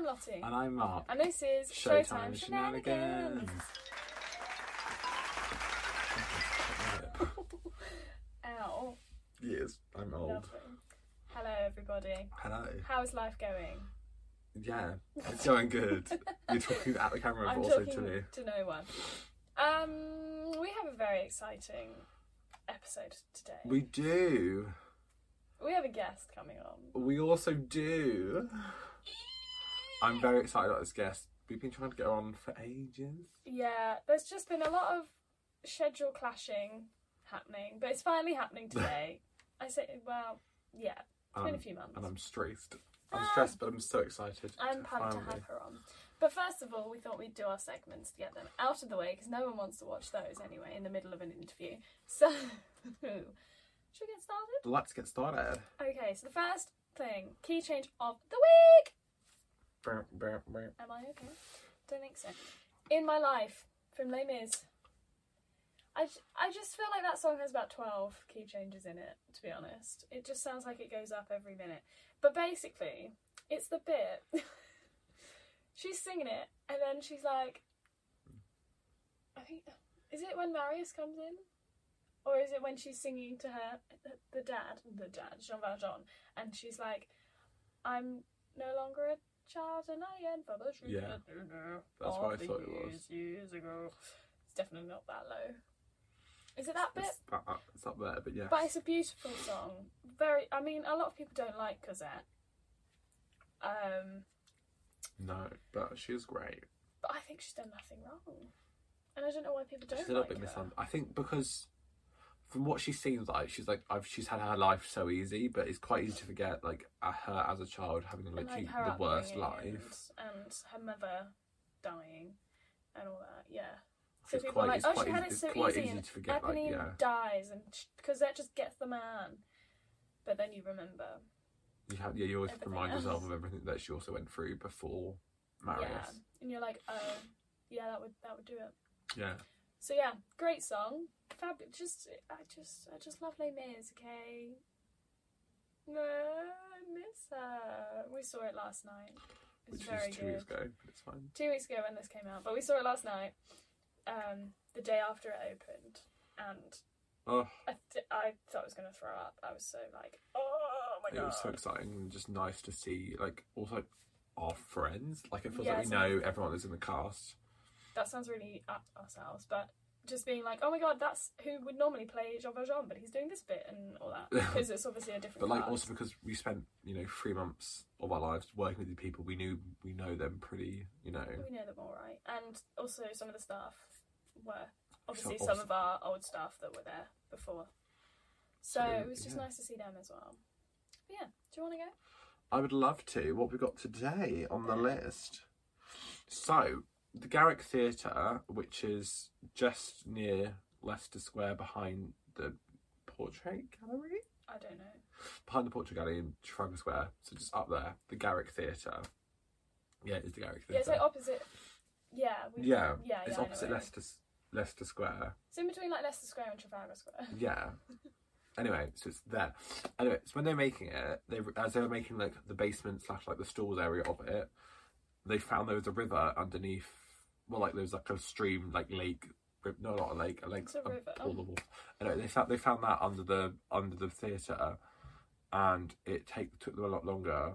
I'm Lottie. And I'm Mark. And this is Showtime Showtime, Shenanigans. Shenanigans. Ow. yes, I'm old. Lovely. Hello, everybody. Hello. How's life going? Yeah, it's going good. You're talking at the camera, I'm but also to me. to no one. Um, we have a very exciting episode today. We do. We have a guest coming on. We also do. I'm very excited about this guest. We've been trying to get her on for ages. Yeah, there's just been a lot of schedule clashing happening, but it's finally happening today. I say, well, yeah, it's been a Um, few months. And I'm stressed. I'm Ah. stressed, but I'm so excited. I'm to pumped to finally- have her on. But first of all, we thought we'd do our segments to get them out of the way because no one wants to watch those anyway in the middle of an interview. So, should we get started? Let's get started. Okay, so the first thing key change of the week. Am I okay? Don't think so. In my life from Les Mis. I, I just feel like that song has about 12 key changes in it, to be honest. It just sounds like it goes up every minute. But basically, it's the bit. she's singing it, and then she's like, I think, is it when Marius comes in? Or is it when she's singing to her, the dad, the dad, Jean Valjean, and she's like, I'm no longer a child and I am for the truth. Yeah. That's what I thought it was. years, ago. It's definitely not that low. Is it that bit? It's, it's up there, but yeah. But it's a beautiful song. Very. I mean, a lot of people don't like Cosette. Um, No, but she's great. but I think she's done nothing wrong, and I don't know why people don't She's a little like bit misunderstood. I think because from what she seems like, she's like I've, she's had her life so easy, but it's quite easy to forget like uh, her as a child having literally like, the worst life. and, and her mother dying and all that. Yeah. So It's people are like, oh, quite she had easy, it so easy, easy and to forget. Like, yeah, dies, and because that just gets the man. But then you remember, you have, yeah, you always remind yourself of everything that she also went through before Marius. yeah, and you're like, oh, yeah, that would that would do it. Yeah, So yeah, great song, Fab Just I just I just love Les Mis. Okay, no, I miss her. We saw it last night. It's which very two good. weeks ago. But it's fine. two weeks ago when this came out, but we saw it last night, um, the day after it opened, and Oh, I, th- I thought I was going to throw up. I was so like, oh my god! it was so exciting and just nice to see like also our friends. Like it feels Yeah, like we know everyone that's in the cast. That sounds really at ourselves, but just being like, oh my god, that's who would normally play Jean Valjean, but he's doing this bit and all that because it's obviously a different. But like cast. also because we spent you know three months of our lives working with these people, we knew we know them pretty. You know, we know them all right, and also some of the staff were obviously So some of our old staff that were there before. So So, it was just yeah. nice to see them as well. But yeah, do you want to go? I would love to. What we got today on the list? So the Garrick Theatre, which is just near Leicester Square, behind the Portrait Gallery, I don't know. behind the Portrait Gallery in Trafalgar Square. So just up there, the Garrick Theatre. Yeah, it is the Garrick Theatre. Yeah, it's like opposite. Yeah, yeah, yeah, it's yeah, opposite where it is. Leicester Leicester Square. It's in between like Leicester Square and Trafalgar Square. Yeah. Anyway, so it's there. Anyway, so when they're making it, they as they were making like the basement slash like the stalls area of it, they found there was a river underneath. Well, like there was like a stream, like lake. No, not a lake. A lake. It's a river. pool of water. Anyway, they found they found that under the under the theatre, and it take took them a lot longer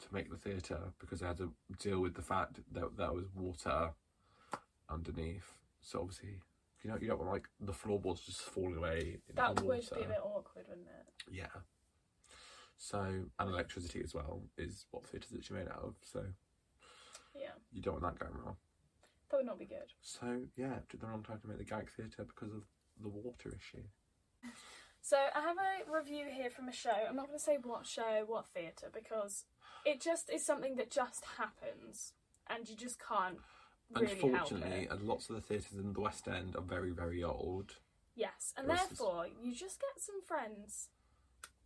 to make the theatre because they had to deal with the fact that there was water underneath. So obviously, you know, you don't want like the floorboards just falling away. That would water. be a bit awkward, wouldn't it? Yeah. So and electricity as well is what theatre's actually made out of. So Yeah, you don't want that going wrong. That would not be good. So yeah, it took them a long time to make the Garrick Theatre because of the water issue. So I have a review here from a show. I'm not going to say what show, what theatre, because it just is something that just happens, and you just can't really help Unfortunately, it. and lots of the theatres in the West End are very, very old. Yes, and What's this? therefore you just get some friends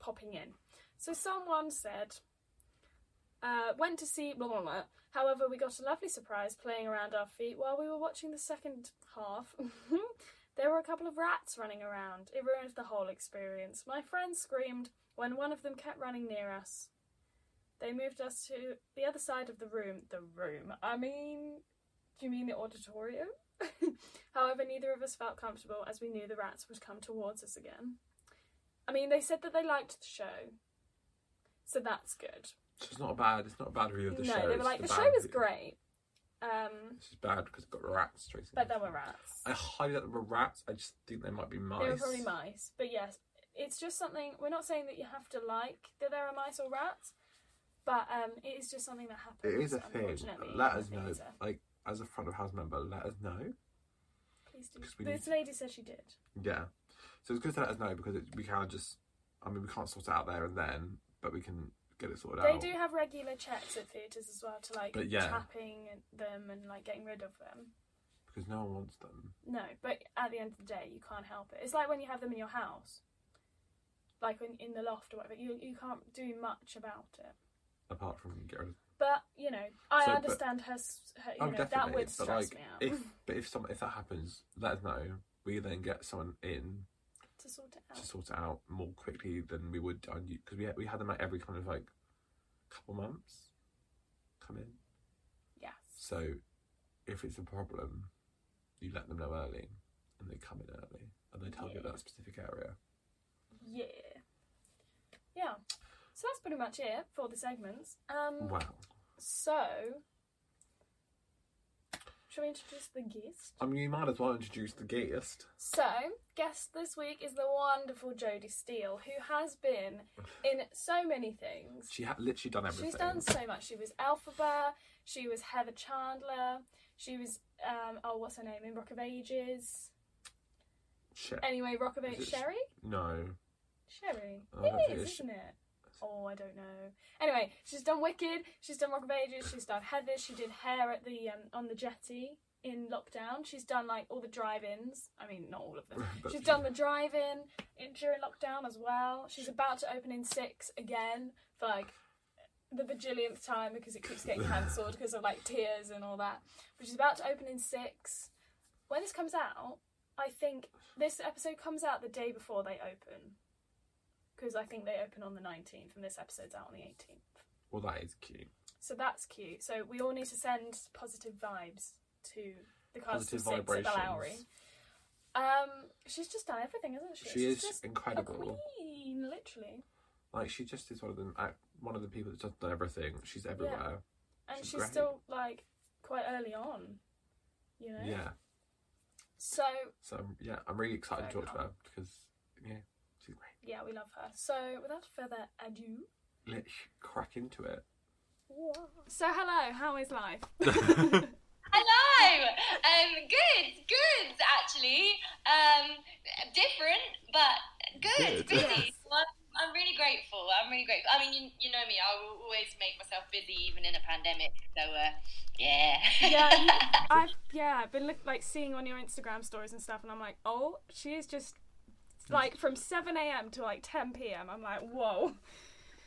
popping in. So someone said, uh, went to see blah blah blah. However, we got a lovely surprise playing around our feet while we were watching the second half. there were a couple of rats running around. It ruined the whole experience. My friend screamed when one of them kept running near us. They moved us to the other side of the room. The room. I mean, do you mean the auditorium? However, neither of us felt comfortable as we knew the rats would come towards us again. I mean, they said that they liked the show, so that's good. So it's not a bad. It's not a bad review of the no, show. No, they were like the show was review. great, um, This is bad because it's got rats chasing. but there were rats. I highly doubt there were rats. I just think they might be mice. They were probably mice, but yes, it's just something. We're not saying that you have to like that there are mice or rats, but um, it is just something that happens. It is a thing. Let us know. Like as a front of house member, let us know. Please do. we This lady said she did. Yeah. So it's good to let us know because it, we can't just. I mean, we can't sort it out there and then, but we can get it sorted They out. do have regular checks at theatres as well to like But yeah. trapping them and like getting rid of them. because no one wants them. No, but at the end of the day, you can't help it. It's like when you have them in your house, like in, in the loft or whatever. You you can't do much about it. Apart from get rid of. But you know, I So, but- understand her. her you Oh, know, that would but stress like, me out if but if some if that happens, let us know. We then get someone in to sort it out. to sort it out more quickly than we would on you because we had, we had them like every kind of like couple months come in. Yes. So if it's a problem, you let them know early, and they come in early, and they tell you Yeah. that specific area. Yeah. Yeah. So that's pretty much it for the segments. Um. Wow. So, shall we introduce the guest? I mean, you might as well introduce the guest. So, guest this week is the wonderful Jodie Steele, who has been in so many things. She had literally done everything. She's done so much. She was Elphaba, she was Heather Chandler, she was um oh what's her name in Rock of Ages. Shit. Anyway, Rock of Ages it- Sherrie? No. Sherrie. Oh, I don't it is, isn't it? Oh, I don't know. Anyway, she's done Wicked. She's done Rock of Ages. She's done Heather. She did hair at the um, on the jetty in lockdown. She's done like all the drive-ins. I mean, not all of them. She's done the drive-in in, during lockdown as well. She's about to open in six again for like the bajillionth time because it keeps getting cancelled because of like tiers and all that. But she's about to open in six. When this comes out, I think this episode comes out the day before they open. Because I think they open on the 19th and this episode's out on the 18th. Well, that is cute. So that's cute. So we all need to send positive vibes to the cast of Six vibrations. Bellowry. Um, she's just done everything, isn't she? She she's is incredible. Queen, literally. Like she just is one of them. One of the people that's just done everything. She's everywhere. And She's she's, still like quite early on. You know? Yeah. So So um, yeah, I'm really excited to talk to her because yeah, she's great. yeah, we love her. So without further ado. Let's crack into it. So hello, how is life? Hello. Um, good, good. Actually, um, different, but good. Good. Busy. So I'm, I'm really grateful. I'm really grateful. I mean, you, you know me. I will always make myself busy, even in a pandemic. So, uh, yeah. yeah, you- I've yeah, I've been look, like seeing on your Instagram stories and stuff, and I'm like, oh, she is just like from seven a.m. to like ten p.m. I'm like, whoa.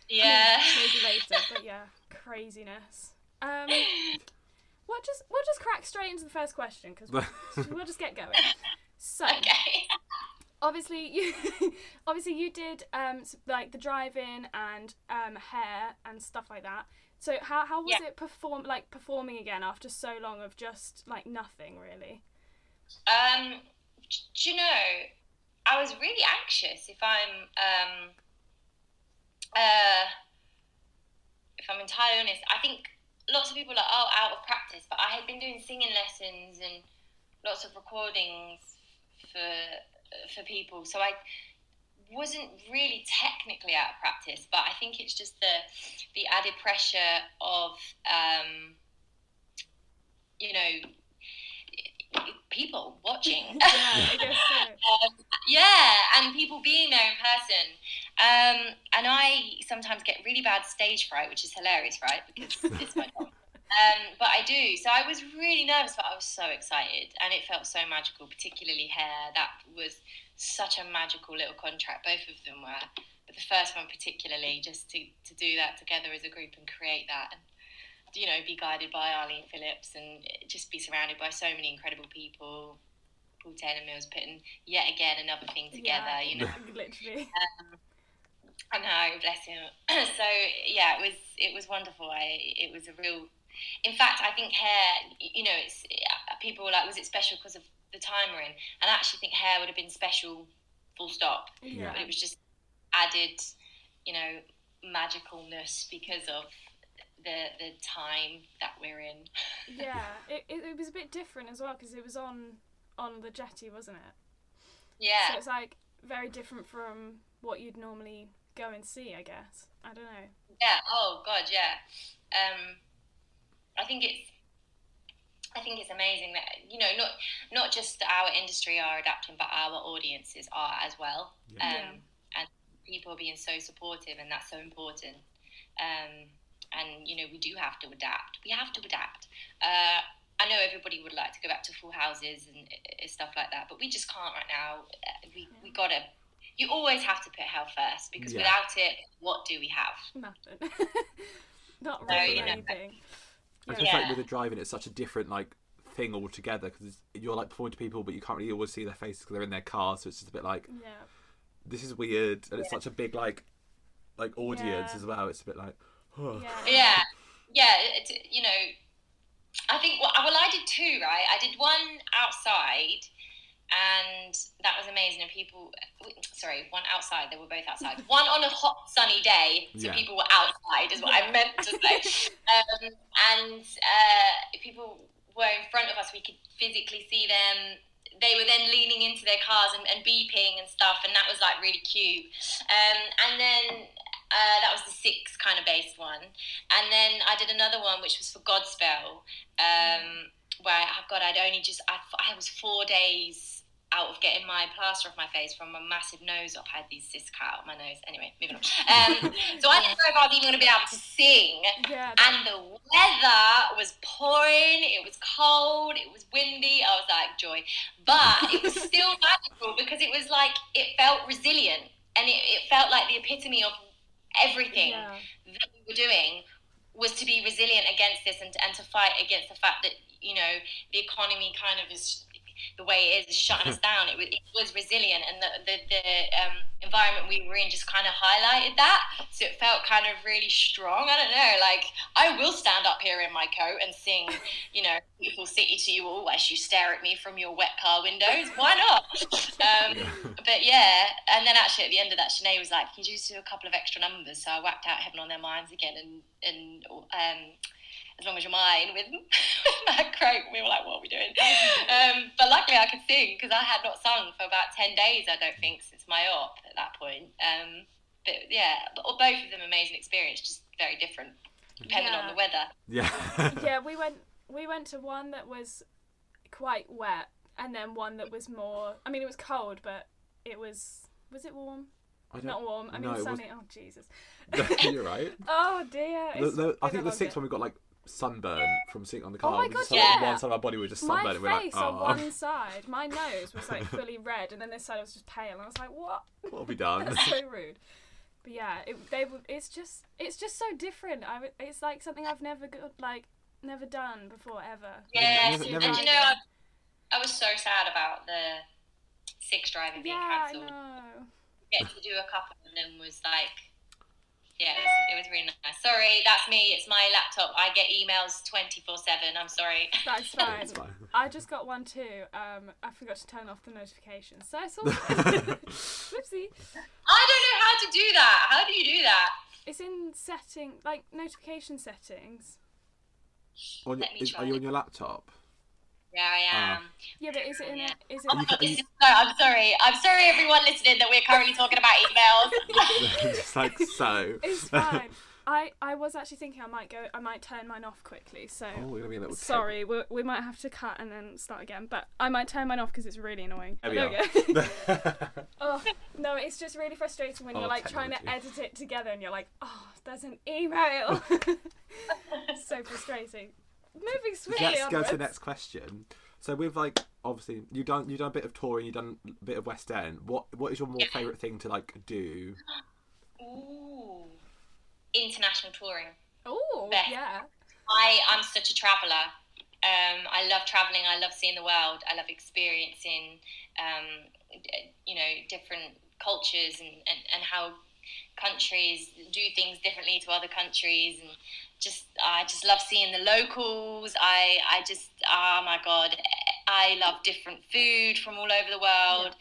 yeah. Maybe later, but yeah, craziness. Um, we'll just we'll just crack straight into the first question because we'll just get going. So okay. obviously you obviously you did um like the drive-in and um hair and stuff like that. So how how was Yeah. it perform like performing again after so long of just like nothing really? Um, do you know? I was really anxious. If I'm, um, uh, if I'm entirely honest, I think lots of people are oh, out of practice, but I had been doing singing lessons and lots of recordings for for people, so I wasn't really technically out of practice. But I think it's just the the added pressure of, um, you know, people watching. yeah, I guess so. Um, yeah, and people being there in person. Um, and I sometimes get really bad stage fright, which is hilarious, right? Because it's my job. Um, but I do. So I was really nervous, but I was so excited, and it felt so magical. Particularly hair. That was such a magical little contract. Both of them were, but the first one particularly, just to to do that together as a group and create that, and you know, be guided by Arlene Phillips, and just be surrounded by so many incredible people. Paul Taylor Mills putting yet again another thing together, Yeah, you know. literally. I know, bless him. so yeah, it was it was wonderful. I it was a real. In fact, I think hair. You know, it's people were like, was it special because of the time we're in? And I actually think hair would have been special, full stop. Yeah. But it was just added, you know, magicalness because of the the time that we're in. yeah, it, it, it was a bit different as well because it was on on the jetty, wasn't it? Yeah. So it's like very different from what you'd normally go and see, I guess. I don't know. Yeah. Oh God. Yeah. Um, I think it's. I think it's amazing that you know not not just our industry are adapting, but our audiences are as well. Yeah. Um, and people are being so supportive, and that's so important. Um, and you know we do have to adapt. We have to adapt. Uh, I know everybody would like to go back to full houses and uh, stuff like that, but we just can't right now. Uh, We we gotta. You always have to put health first because Yeah. without it, what do we have? Nothing. Not No, really you know. Anything. I Yeah. just like with the driving, it's such a different like thing altogether because you're like performing to people, but you can't really always see their faces because they're in their cars. So it's just a bit like Yeah. this is weird, and it's such a big like like audience Yeah. as well. It's a bit like oh. Yeah. Yeah, yeah. You know, I think well, well, I did two. Right, I did one outside, and that was amazing. And people, sorry, one outside. They were both outside. one on a hot, sunny day, so Yeah. people were outside, is what I meant to say. um, and uh, people were in front of us. We could physically see them. They were then leaning into their cars and, and beeping and stuff, and that was like really cute. Um, and then uh, that was the six kind of based one. And then I did another one which was for Godspell, um, where oh got, I'd only just I, I was four days out of getting my plaster off my face from a massive nose up. I had these cysts cut out of my nose. Anyway, moving on. Um, so I didn't know if I was even going to be able to sing. Yeah. And the weather was pouring, it was cold, it was windy. I was like, joy. But it was still magical because it was like, it felt resilient and it, it felt like the epitome of everything yeah. that we were doing was to be resilient against this and, and to fight against the fact that, you know, the economy kind of is the way it is, is shutting us down. It was, it was resilient, and the the, the um, environment we were in just kind of highlighted that. So it felt kind of really strong. I don't know, like I will stand up here in my coat and sing, you know, "Beautiful City" to you all as you stare at me from your wet car windows. Why not? Um, but yeah, and then actually at the end of that, Sinead was like, "Can you just do a couple of extra numbers?" So I whacked out "Heaven on Their Minds" again, and and um, as long as you're mine with Matt Croke. We were like, what are we doing? Um, but luckily I could sing because I had not sung for about 10 days, I don't think, since my op at that point. Um, but yeah, but both of them amazing experience, just very different, depending on the weather. yeah. yeah, we went we went to one that was quite wet, and then one that was more. I mean, it was cold, but it was was it warm? I don't. Warm. I no, mean it was- sunny. Oh Jesus. You're right. Oh dear. The, the, I think the sixth day. one we got like sunburn from sitting on the oh car. Oh my We just God, yeah. One side of our body was just My sunburned. and we're like, face oh, on one side, my nose was like fully red, and then this side was just pale, and I was like, "What? what have we done? That's so rude." But yeah, it, they were- it's just it's just so different. I w- it's like something I've never got like never done before ever. Yeah, Never- and never- you know, I, I was so sad about the six driving being Yeah, I cancelled. know. Get to do a couple of them was like, yeah, it was, it was really nice. Sorry, that's me. It's my laptop. I get emails twenty four seven. I'm sorry. That's fine. It's fine. I just got one too. Um, I forgot to turn off the notifications, so I saw. Whoopsie. I don't know how to do that. How do you do that? It's in setting, like notification settings. On your- Let me is- try are you on your laptop? Yeah, I Ah. am. Yeah, but is it in? Yeah. A, is Oh it? God, this is so, I'm sorry. I'm sorry, everyone listening, that we're currently talking about emails. just like so. It's fine. I, I was actually thinking I might go. I might turn mine off quickly. So Oh, we're gonna be a little. sorry, we we might have to cut and then start again. But I might turn mine off because it's really annoying. There we There are. go. Oh no, it's just really frustrating when Oh, you're like trying to edit it together and you're like, oh, there's an email. so frustrating. Moving swiftly Let's go to the next question. So with like obviously you done you done a bit of touring, you done a bit of West End. What what is your more Yeah. favourite thing to like do? Ooh. International touring. Oh yeah. I I'm such a traveller. Um, I love traveling. I love seeing the world. I love experiencing, um, you know, different cultures and, and, and how countries do things differently to other countries, and just I just love seeing the locals. I I just oh my god, I love different food from all over the world.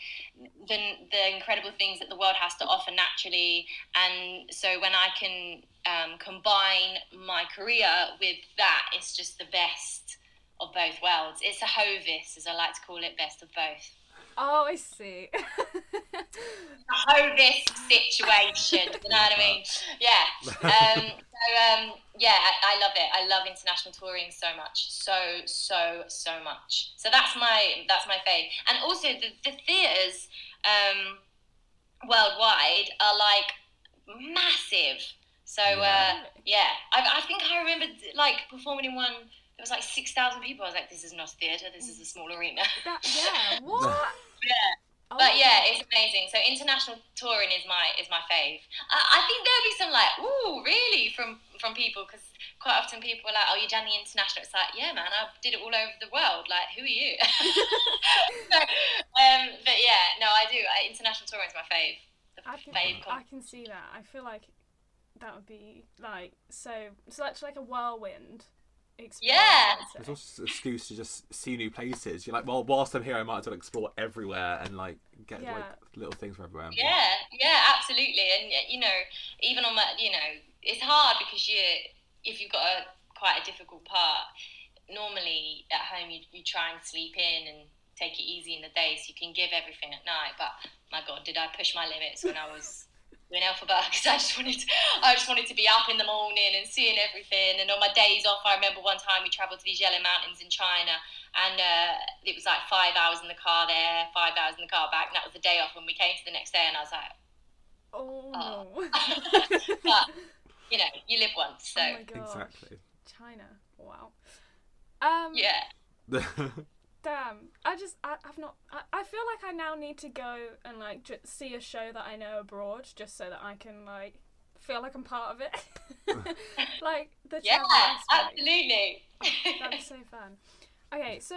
The, the incredible things that the world has to offer naturally, and so when I can um, combine my career with that, it's just the best of both worlds. It's a Hovis, as I like to call it, best of both. Oh, I see. a Hovis situation. You know what I mean? Yeah. Um, so um, yeah, I, I, love it. I love international touring so much, so so so much. So that's my that's my fave. And also the the theaters um, worldwide are like massive. So uh, yeah, I, I think I remember like performing in one there was like 6,000 people. I was like, this is not a theatre, this is a small arena. That, yeah, what? yeah. Oh, but yeah, it's amazing. So international touring is my is my fave. I, I think there'll be some like, ooh, really from from people because quite often people are like, oh, you're done the international. It's like, yeah, man, I did it all over the world. Like, who are you? so, um, but yeah, no, I do. I, international touring is my fave. The I can, fave I can see that. I feel like that would be like so such like a whirlwind yeah. It's also an excuse to just see new places. You're like, well, whilst I'm here, I might as well explore everywhere and like get yeah. like little things from everywhere. Yeah, yeah, absolutely. And you know, even on my, you know, it's hard because you, if you've got a quite a difficult part, normally at home you you try and sleep in and take it easy in the day so you can give everything at night. But my God, did I push my limits when I was doing Elphaba because I just wanted to, I just wanted to be up in the morning and seeing everything. And on my days off, I remember one time we travelled to these yellow mountains in China, and uh, it was like five hours in the car there, five hours in the car back, and that was the day off. When we came to the next day, and I was like, oh, oh. but you know, you live once, so oh exactly. China, wow. Um, yeah. Damn, I just I, i've not. I, I feel like I now need to go and like just see a show that I know abroad, just so that I can like feel like I'm part of it. like the yeah, absolutely. Oh, that'd so fun. Okay, so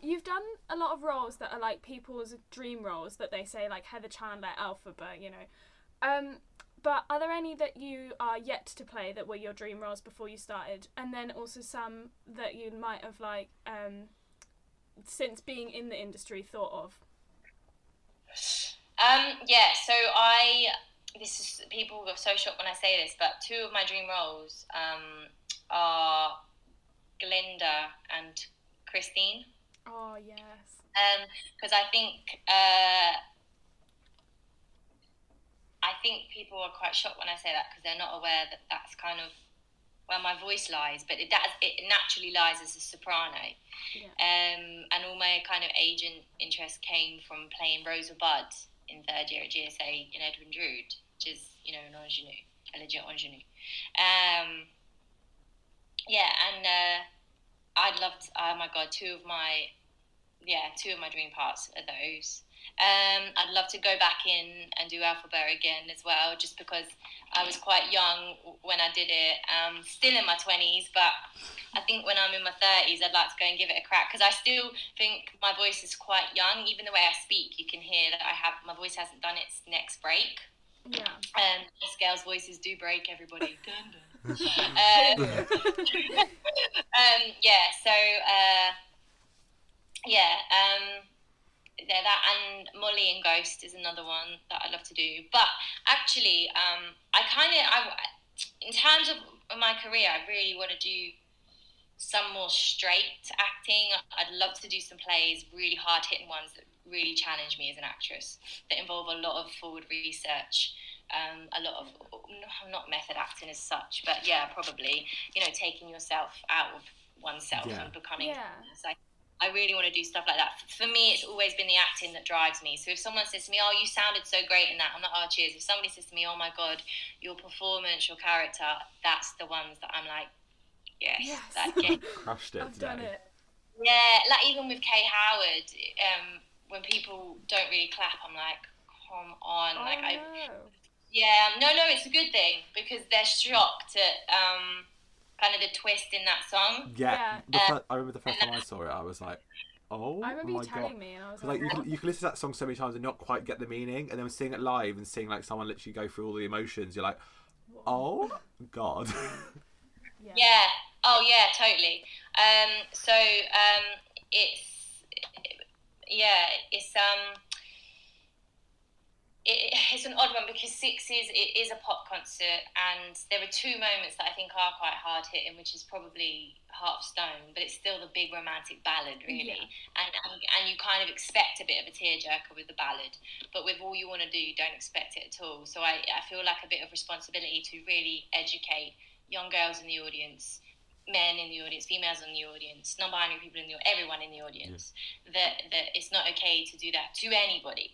you've done a lot of roles that are like people's dream roles that they say like Heather Chandler, Elphaba, you know. Um, but are there any that you are yet to play that were your dream roles before you started, and then also some that you might have like um since being in the industry thought of? Um, yeah, so I this is people are so shocked when I say this, but two of my dream roles um, are Glinda and Christine. Oh yes. Um, Because I think uh, I think people are quite shocked when I say that because they're not aware that that's kind of where my voice lies, but it does, it naturally lies as a soprano. Yeah. Um, and all my kind of agent interest came from playing Rosa Budd in third year at GSA in Edwin Drood, which is, you know, an ingenue, a legit ingenue. Um, yeah, and uh, I'd love to, oh my God, two of my, yeah, two of my dream parts are those. Um, I'd love to go back in and do Elphaba again as well, just because I was quite young when I did it. Um, still in my twenties, but I think when I'm in my thirties, I'd like to go and give it a crack because I still think my voice is quite young. Even the way I speak, you can hear that I have my voice hasn't done its next break. Yeah. Um, girls' voices do break. Everybody. um, um, yeah. So. Uh, yeah. Um, there that and Molly and Ghost is another one that I'd love to do. But actually, um, I kind of I in terms of my career, I really want to do some more straight acting. I'd love to do some plays, really hard hitting ones that really challenge me as an actress, that involve a lot of forward research. Um, a lot of not method acting as such, but yeah, probably you know taking yourself out of oneself yeah. and becoming yeah. Like I really want to do stuff like that. For me, it's always been the acting that drives me. So if someone says to me, "Oh, you sounded so great in that," I'm like, "Oh, cheers." If somebody says to me, "Oh my god, your performance, your character," that's the ones that I'm like, "Yes, yes. that get crushed it." I've today. done it. Yeah, like even with Kay Howard, um, when people don't really clap, I'm like, "Come on!" Oh, like I, yeah, no, no, it's a good thing because they're shocked at. Um, kind of the twist in that song. Yeah, yeah. Fir- I remember the first time I saw it, I was like, oh I remember my you telling god. me, and I was 'Cause, like, like you can, you can listen to that song so many times and not quite get the meaning, and then seeing it live and seeing like someone literally go through all the emotions, you're like, oh god. yeah. Yeah. Oh yeah, totally. Um, so um, it's yeah, it's um, it, it's an odd one because Six is it is a pop concert, and there are two moments that I think are quite hard hitting, which is probably Heart of Stone, but it's still the big romantic ballad, really. Yeah. And, and and you kind of expect a bit of a tearjerker with the ballad, but with all you want to do, you don't expect it at all. So I I feel like a bit of responsibility to really educate young girls in the audience men in the audience, females in the audience, non-binary people in the everyone in the audience that that it's not okay to do that to anybody.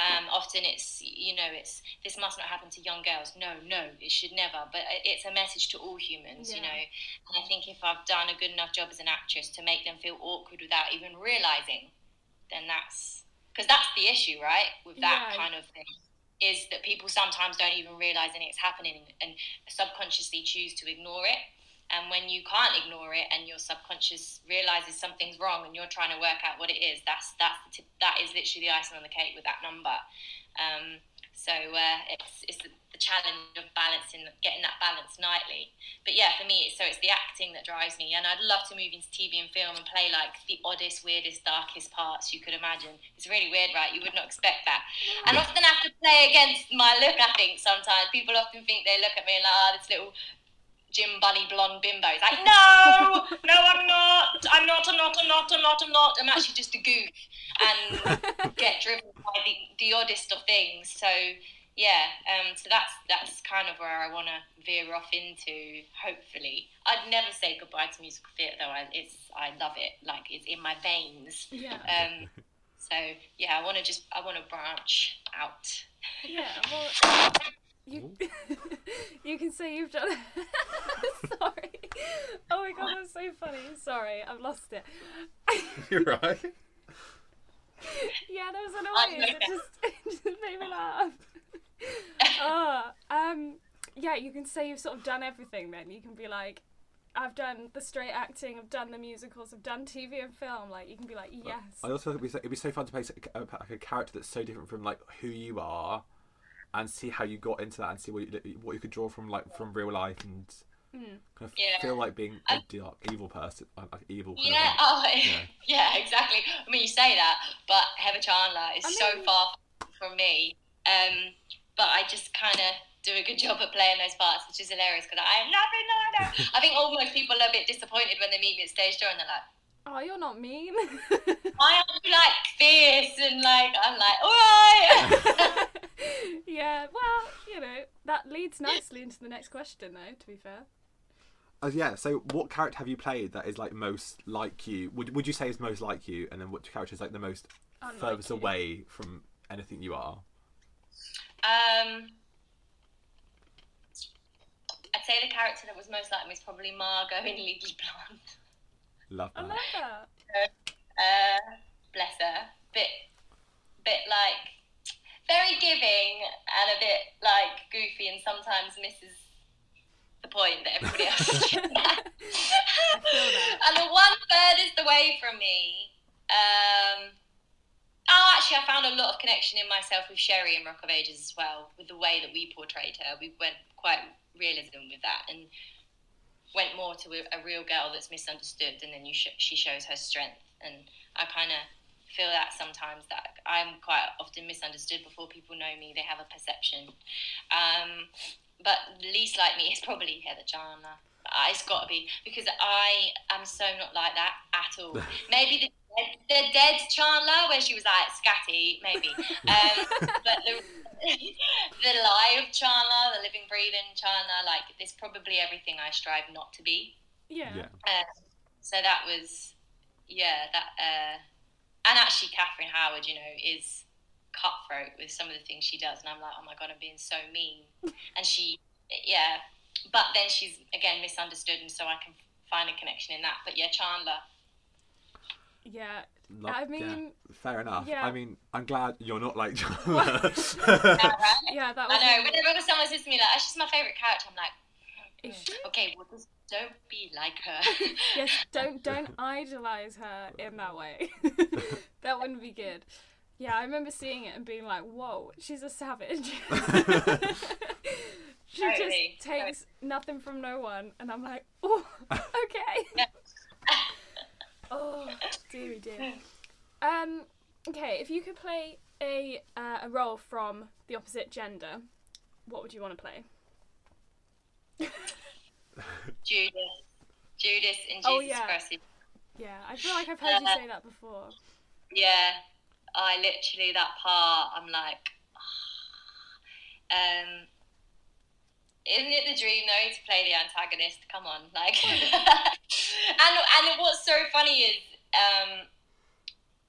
Um, often it's you know it's this must not happen to young girls. No, no, it should never. But it's a message to all humans, you know. And I think if I've done a good enough job as an actress to make them feel awkward without even realizing, then that's because that's the issue, right? With that Yeah. kind of thing, is that people sometimes don't even realize anything's happening and subconsciously choose to ignore it. And when you can't ignore it, and your subconscious realizes something's wrong, and you're trying to work out what it is, that's that's the tip, that is literally the icing on the cake with that number. Um, so uh, it's it's the, challenge of balancing, getting that balance nightly. But yeah, for me, it's, so it's the acting that drives me, and I'd love to move into TV and film and play like the oddest, weirdest, darkest parts you could imagine. It's really weird, right? You would not expect that, and often I have to play against my look. I think sometimes people often think they look at me and like, oh, this little gym Bunny blonde bimbo. It's like, no, no, I'm not. I'm not. I'm not. I'm not. I'm not. I'm not. I'm actually just a goof and get driven by the, the oddest of things. So yeah, um, so that's that's kind of where I want to veer off into. Hopefully, I'd never say goodbye to musical theatre though. I, it's I love it. Like it's in my veins. Yeah. Um, so yeah, I want to just I want to branch out. Yeah, well, you you can say you've done. Sorry. Oh my god, that's so funny. Sorry, I've lost it. You're right. yeah, there was a I noise. It know. just, it just made me laugh. oh, um, yeah, you can say you've sort of done everything. Then you can be like, I've done the straight acting, I've done the musicals, I've done TV and film. Like you can be like, yes. I also think it'd be, so, it'd be so fun to play a, a, like a character that's so different from like who you are, and see how you got into that, and see what you, what you could draw from like from real life, and Mm. kind of Yeah. feel like being a I- dark evil person, like like evil. Kind Yeah, Of, oh, Yeah. yeah, exactly. I mean, you say that, but Heather Chandler is I so far from me. Um, but I just kind of do a good job at playing those parts, which is hilarious because I am nothing like that. I think almost people are a bit disappointed when they meet me at stage door and they're like, Oh, you're not mean. "Why aren't you like this?" And like, I'm like, "All right." yeah, well, you know, that leads nicely into the next question, though, to be fair. Uh, yeah. So, what character have you played that is like most like you? Would Would you say is most like you, and then what character is like the most Unlike furthest you. away from anything you are? um, I'd say the character that was most like me is probably Margot in Legally Blonde. Love I that. love that. uh, bless her, bit, bit like very giving and a bit like goofy, and sometimes misses the point that everybody else. is doing. that. and the one furthest away from me. Um, oh, actually, I found a lot of connection in myself with Sherrie in Rock of Ages as well, with the way that we portrayed her. We went quite realism with that, and went more to a, a real girl that's misunderstood, and then you sh- she shows her strength. And I kind of feel that sometimes that I'm quite often misunderstood before people know me. They have a perception. Um, but least like me is probably Heather Chandler. Uh, It's got to be because I am so not like that at all. Maybe the the dead Chandler, where she was like scatty, maybe. Um, but the the live Chandler, the living, breathing Chandler, like it's probably everything I strive not to be. Yeah. Yeah. Uh, so that was, yeah, that, uh, and actually Catherine Howard, you know, is cutthroat with some of the things she does, and I'm like, oh my god, I'm being so mean, and she, yeah, but then she's again misunderstood, and so I can find a connection in that. But yeah, Chandler, Yeah. Love- I yeah, mean, fair enough. yeah. I mean, I'm glad you're not like Yeah, right? yeah, that I was. know. Whenever someone says to me like, "That's just my favorite character," I'm like, oh, Is she? Okay, well, just don't be like her. Yes, don't don't idolize her in that way. that wouldn't be good. Yeah, I remember seeing it and being like, "Whoa, she's a savage." she Totally, just takes nothing from no one, and I'm like, "Oh, okay." Oh, dearie dear. Um, okay, if you could play a uh, a role from the opposite gender, what would you want to play? Judas. Judas in Jesus Oh, yeah. Christ. Yeah, I feel like I've heard you say that before. Yeah, I literally that part. I'm like, um, isn't it the dream though to play the antagonist? Come on, like, and and what's so funny is um,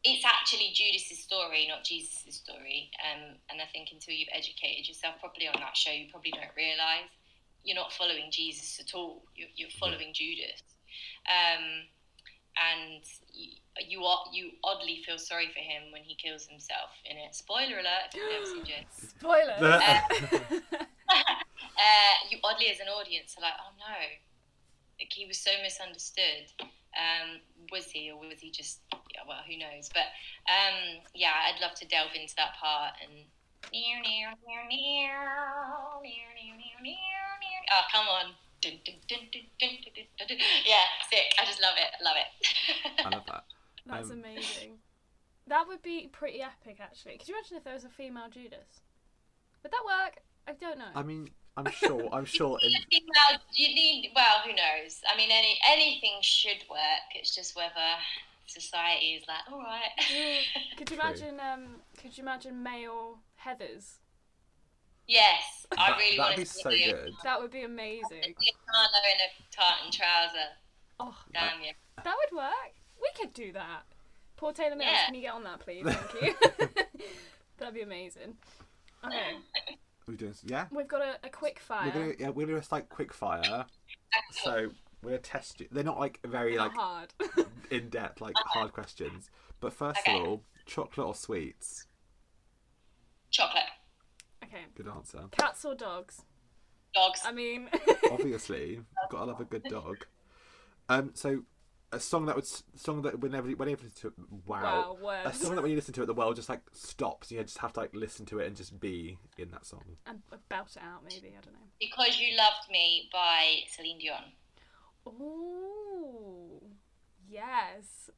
it's actually Judas's story, not Jesus' story. Um, and I think until you've educated yourself properly on that show, you probably don't realise you're not following Jesus at all. You're, you're following Judas. Um, and you, you are you oddly feel sorry for him when he kills himself in it. Spoiler alert! If you've never seen Judas. Spoiler. uh, Uh, you oddly as an audience are like, oh no, like he was so misunderstood. Um, was he, or was he just? Yeah, well, who knows? But um, yeah, I'd love to delve into that part and. Oh, come on. Yeah, sick. I just love it. Love it. I love that. That's um, amazing. That would be pretty epic, actually. Could you imagine if there was a female Judas? Would that work? I don't know. I mean, I'm sure. I'm sure. In, Well, you need. Well, who knows? I mean, any anything should work. It's just whether society is like, all right. could you imagine? Um, could you imagine male Heather's? yes, I that, really that'd want be to so see you. good. That would be amazing. Carlo in a tartan trouser. Oh, Damn you. that would work. We could do that. Paul Taylor Mills, Yeah. can you get on that, please? Thank you. That'd be amazing. Okay, We're doing. Yeah. we've got a, a quick fire. We're gonna. Yeah. We're gonna just like quick fire. So we're gonna test you. They're not like very like hard. in depth, like hard questions. But first Okay. of all, chocolate or sweets? Chocolate. okay, Good answer. cats or dogs? Dogs. I mean, Obviously, gotta love a good dog. Um. So. A song that would song that whenever whenever you listen to it, wow, wow, a song that when you listen to it, the world just like stops. You just have to like listen to it and just be in that song. and belt it out, maybe. I don't know. Because You Loved Me by Celine Dion. Ooh, yes,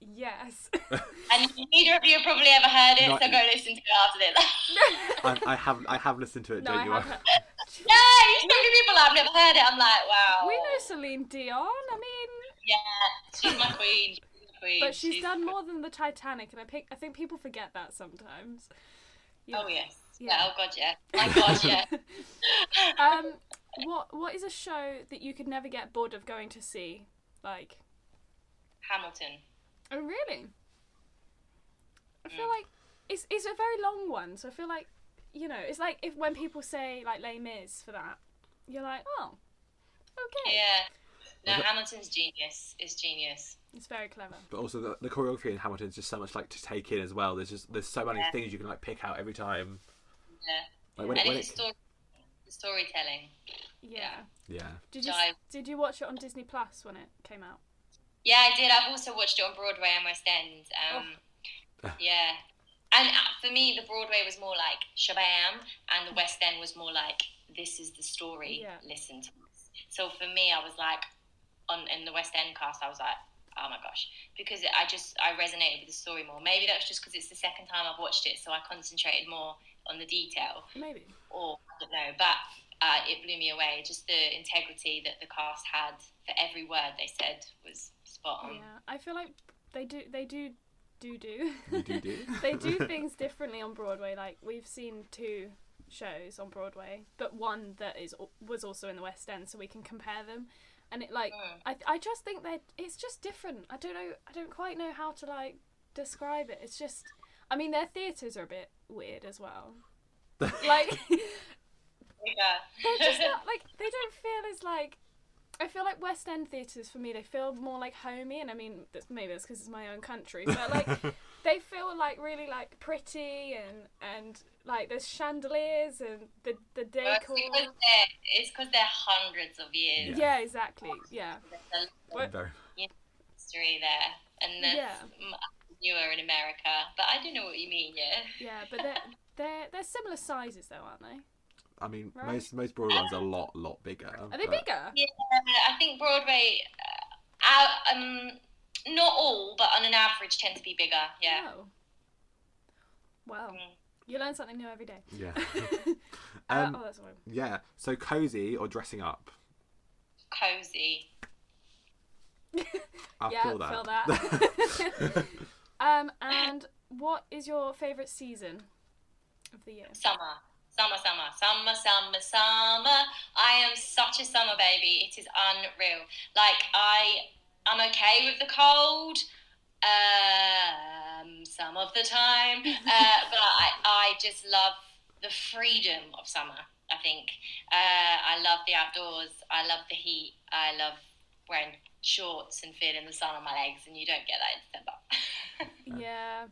yes. And neither of you have probably ever heard it, Not- so go listen to it after this. I, I have I have listened to it. no, don't I you? haven't. yeah, you so many people I've never heard it. I'm like, wow. We know Celine Dion. I mean, Yeah, she's my queen. She's my queen. but she's She's done more than the Titanic, and I pick. I think people forget that sometimes. Yeah. Oh yes. Yeah. Yeah. Oh god, yeah. My god, yeah. um, what what is a show that you could never get bored of going to see? Like, Hamilton. oh really? I feel Mm. like it's it's a very long one, so I feel like you know it's like if when people say like Les Mis for that, you're like, oh, okay, Yeah. No, Was Hamilton's genius. Is genius. it's very clever. But also the, the choreography in Hamilton is just so much like to take in as well. There's just there's so many Yeah. things you can like pick out every time. Yeah. Like when, and it, when it's it, story, the storytelling. Yeah. yeah. Did you Dive. did you watch it on Disney Plus when it came out? Yeah, I did. I've also watched it on Broadway and West End. Um, Oh. Yeah. And uh, for me, the Broadway was more like shabam, and the West End was more like this is the story. Yeah. Listen to this. So for me, I was like, on in the West End cast, I was like, oh my gosh, because it, I just I resonated with the story more. Maybe that's just because it's the second time I've watched it, so I concentrated more on the detail, Maybe. or I don't know, but. Uh, it blew me away. Just the integrity that the cast had for every word they said was spot on. Yeah, I feel like they do they do do do do do. they do things differently on Broadway. Like we've seen two shows on Broadway, but one that is was also in the West End, so we can compare them. And it like Mm. I I just think that it's just different. I don't know. I don't quite know how to like describe it. It's just. I mean, their theatres are a bit weird as well. Like Yeah. they're just not like they don't feel as like I feel like West End theatres for me they feel more like homey, and I mean that's, maybe that's because it's my own country, but like they feel like really like pretty and and like there's chandeliers and the the Well, it's because they're, they're hundreds of years. Yeah, exactly. Yeah. There's a What- history there, and there's Yeah. m- newer in America. But I do know what you mean. Yeah. Yeah, but they're they're they're similar sizes though, aren't they? I mean, Right. most most broad ones are a lot lot bigger. Are they but- bigger? Yeah, I think Broadway, uh, out, um, not all, but on an average, tend to be bigger. Yeah. Oh. Wow. Mm. You learn something new every day. Yeah. Uh, um, oh, that's one. yeah. So cozy or dressing up? Cozy. I yeah, feel that. feel that. um, and what is your favourite season of the year? Summer. Summer, summer, summer, summer, summer. I am such a summer baby. It is unreal. Like I, I'm okay with the cold, um, some of the time, uh, but I, I just love the freedom of summer. I think uh, I love the outdoors. I love the heat. I love wearing shorts and feeling the sun on my legs, and you don't get that in December. Yeah,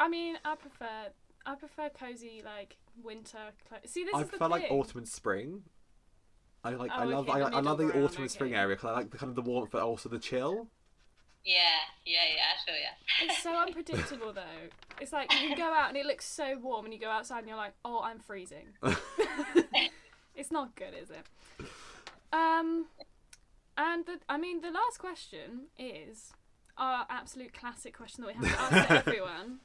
I mean, I prefer I prefer cozy like winter clothes. See, this I is the prefer like autumn and spring. I like. I Oh, love. okay, I, the I love the autumn ground, and spring area because I like the kind of the warmth, but also the chill. yeah, yeah, yeah. I feel yeah. It's so unpredictable though. It's like you go out and it looks so warm, and you go outside and you're like, oh, I'm freezing. it's not good, is it? Um, and the, I mean, the last question is our absolute classic question that we have to ask everyone.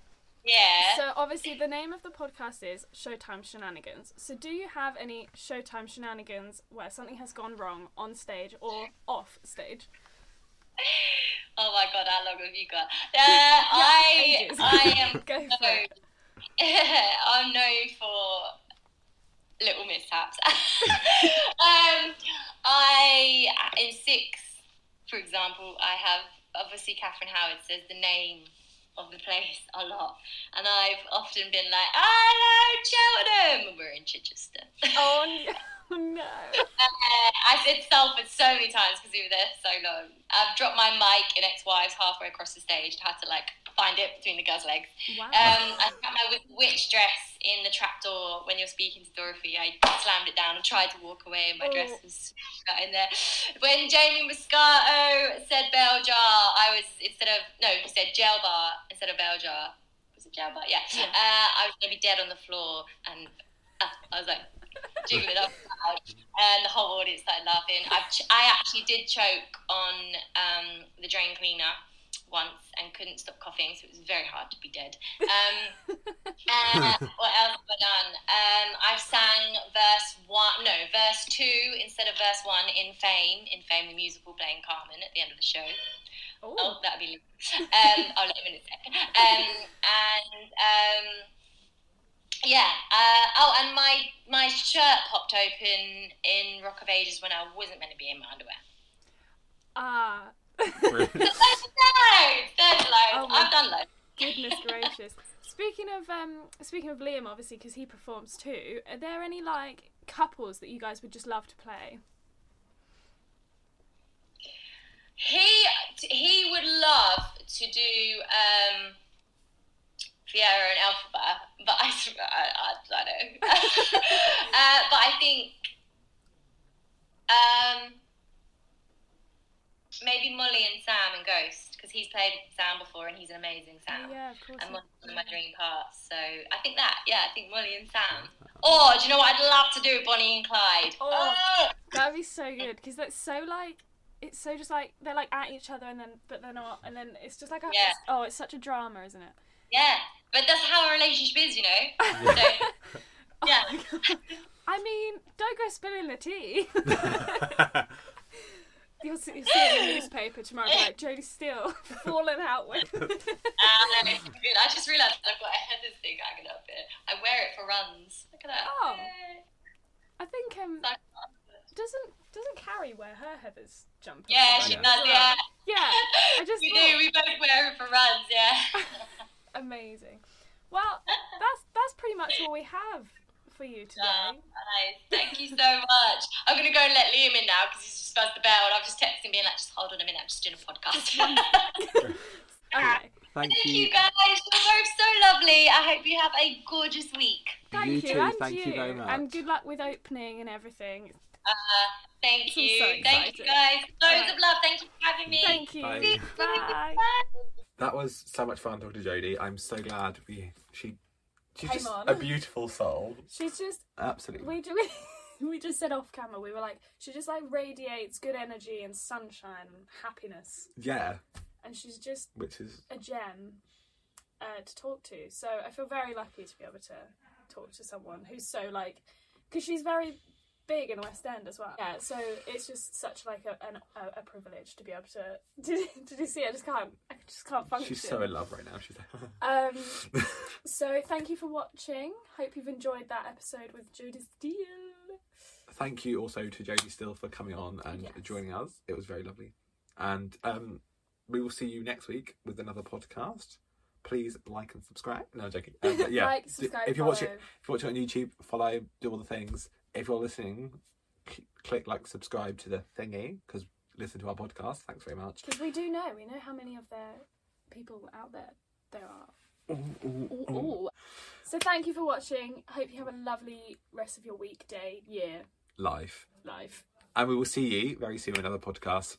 Yeah. So obviously, the name of the podcast is Showtime Shenanigans. So do you have any Showtime shenanigans where something has gone wrong on stage or off stage? Oh my god, how long have you got? Uh, I ages. I am Go for known, it. I'm known for little mishaps. um, I in six, for example, I have obviously Catherine Howard says the name of the place a lot, and I've often been like, "Hello, Cheltenham." We're in Chichester. Oh no! Oh, no. Uh, I said Salford so many times because we were there so long. I've dropped my mic in ex-wives halfway across the stage. Had to like find it between the girls' legs. Wow. Um, I got my witch dress in the trapdoor when you're speaking to Dorothy. I slammed it down and tried to walk away, and my dress Oh. was got in there. When Jamie Muscato said bell jar, I was instead of no, he said gel bar instead of bell jar. Was it gel bar? Yeah. Yeah. Uh, I was gonna be dead on the floor, and uh, I was like jiggling up and and the whole audience started laughing. I've ch- I actually did choke on um, the drain cleaner once and couldn't stop coughing, so it was very hard to be dead. Um, uh, what else have I done? Um, I've sang verse one, no, verse two instead of verse one in Fame, in Fame the musical, playing Carmen at the end of the show. Oh, oh, that'd be. Um, I'll let him in a second. Um, and um, yeah. Uh, oh, and my my shirt popped open in Rock of Ages when I wasn't meant to be in my underwear. ah. There's loads. There's loads. Oh I've done loads. Goodness gracious. Speaking of um, speaking of Liam, obviously because he performs too. Are there any like couples that you guys would just love to play? He he would love to do um, Fiyero and Elphaba, but I, I, I, know. uh, but I think um, maybe Molly and Sam and Ghost because he's played Sam before and he's an amazing Sam. Yeah, of course. And one of my dream parts. So I think that, yeah, I think Molly and Sam. Oh, do you know what I'd love to do? Bonnie and Clyde. Oh. Oh. That'd be so good because that's so like it's so just like they're like at each other and then but they're not and then it's just like a, Yeah. it's- oh it's such a drama, isn't it? Yeah, but that's how a relationship is, you know. So, Yeah. Oh. I mean, don't go spilling the tea. You'll see, you'll see it in the newspaper tomorrow, be like Jodie Steele falling out with. uh, no, it's good. I just realised I've got a Heather's thing hanging up here. I wear it for runs. Look at that. Oh. Yay. I think um Like- doesn't doesn't Carrie wear her Heather's jumper? Yeah, she does, yeah. Yeah, I just we thought- do. We both wear it for runs, yeah. Amazing. Well, that's that's pretty much all we have for you today. Oh, nice. Thank you so much. I'm gonna go and let Liam in now because he's just buzzed the bell, and I've just texted him being like, "Just hold on a minute, I'm just doing a podcast." Okay. Thank, Thank you guys. You're both so lovely. I hope you have a gorgeous week. Thank You you, too, and thank you very much. And good luck with opening and everything. Uh, thank I'm you. so thank you guys. Loads Alright. of love. Thank you for having me. Thank you. Bye. Bye. That was so much fun talking to Jodie. I'm so glad we she she's Came just on. a beautiful soul. She's just Absolutely. we do we just said off camera we were like she just like radiates good energy and sunshine and happiness Yeah, and she's just which is a gem uh, to talk to so i feel very lucky to be able to talk to someone who's so like because she's very big in the west end as well yeah so it's just such like a, an, a, a privilege to be able to to, to see i just can't i just can't function she's so in love right now. She's like, um so thank you for watching hope you've enjoyed that episode with Jodie Steele Thank you also to Jodie Steele for coming on and Yes. joining us. It was very lovely. And um, we will see you next week with another podcast. Please like and subscribe. No, I'm joking. Um, yeah, Like, subscribe, if you watch it, follow. if you watch it on YouTube, follow, do all the things. If you're listening, c- click like, subscribe to the thingy because listen to our podcast. Thanks very much. Because we do know, we know how many of the people out there there are. Ooh, ooh, Ooh, ooh. So thank you for watching. Hope you have a lovely rest of your week, day, year, Life. life. And we will see you very soon in another podcast.